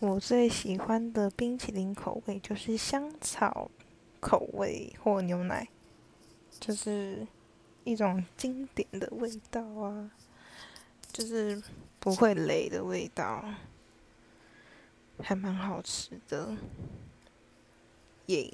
我最喜欢的冰淇淋口味，就是香草口味或牛奶，就是一种经典的味道啊。就是不会雷的味道，还蛮好吃的耶。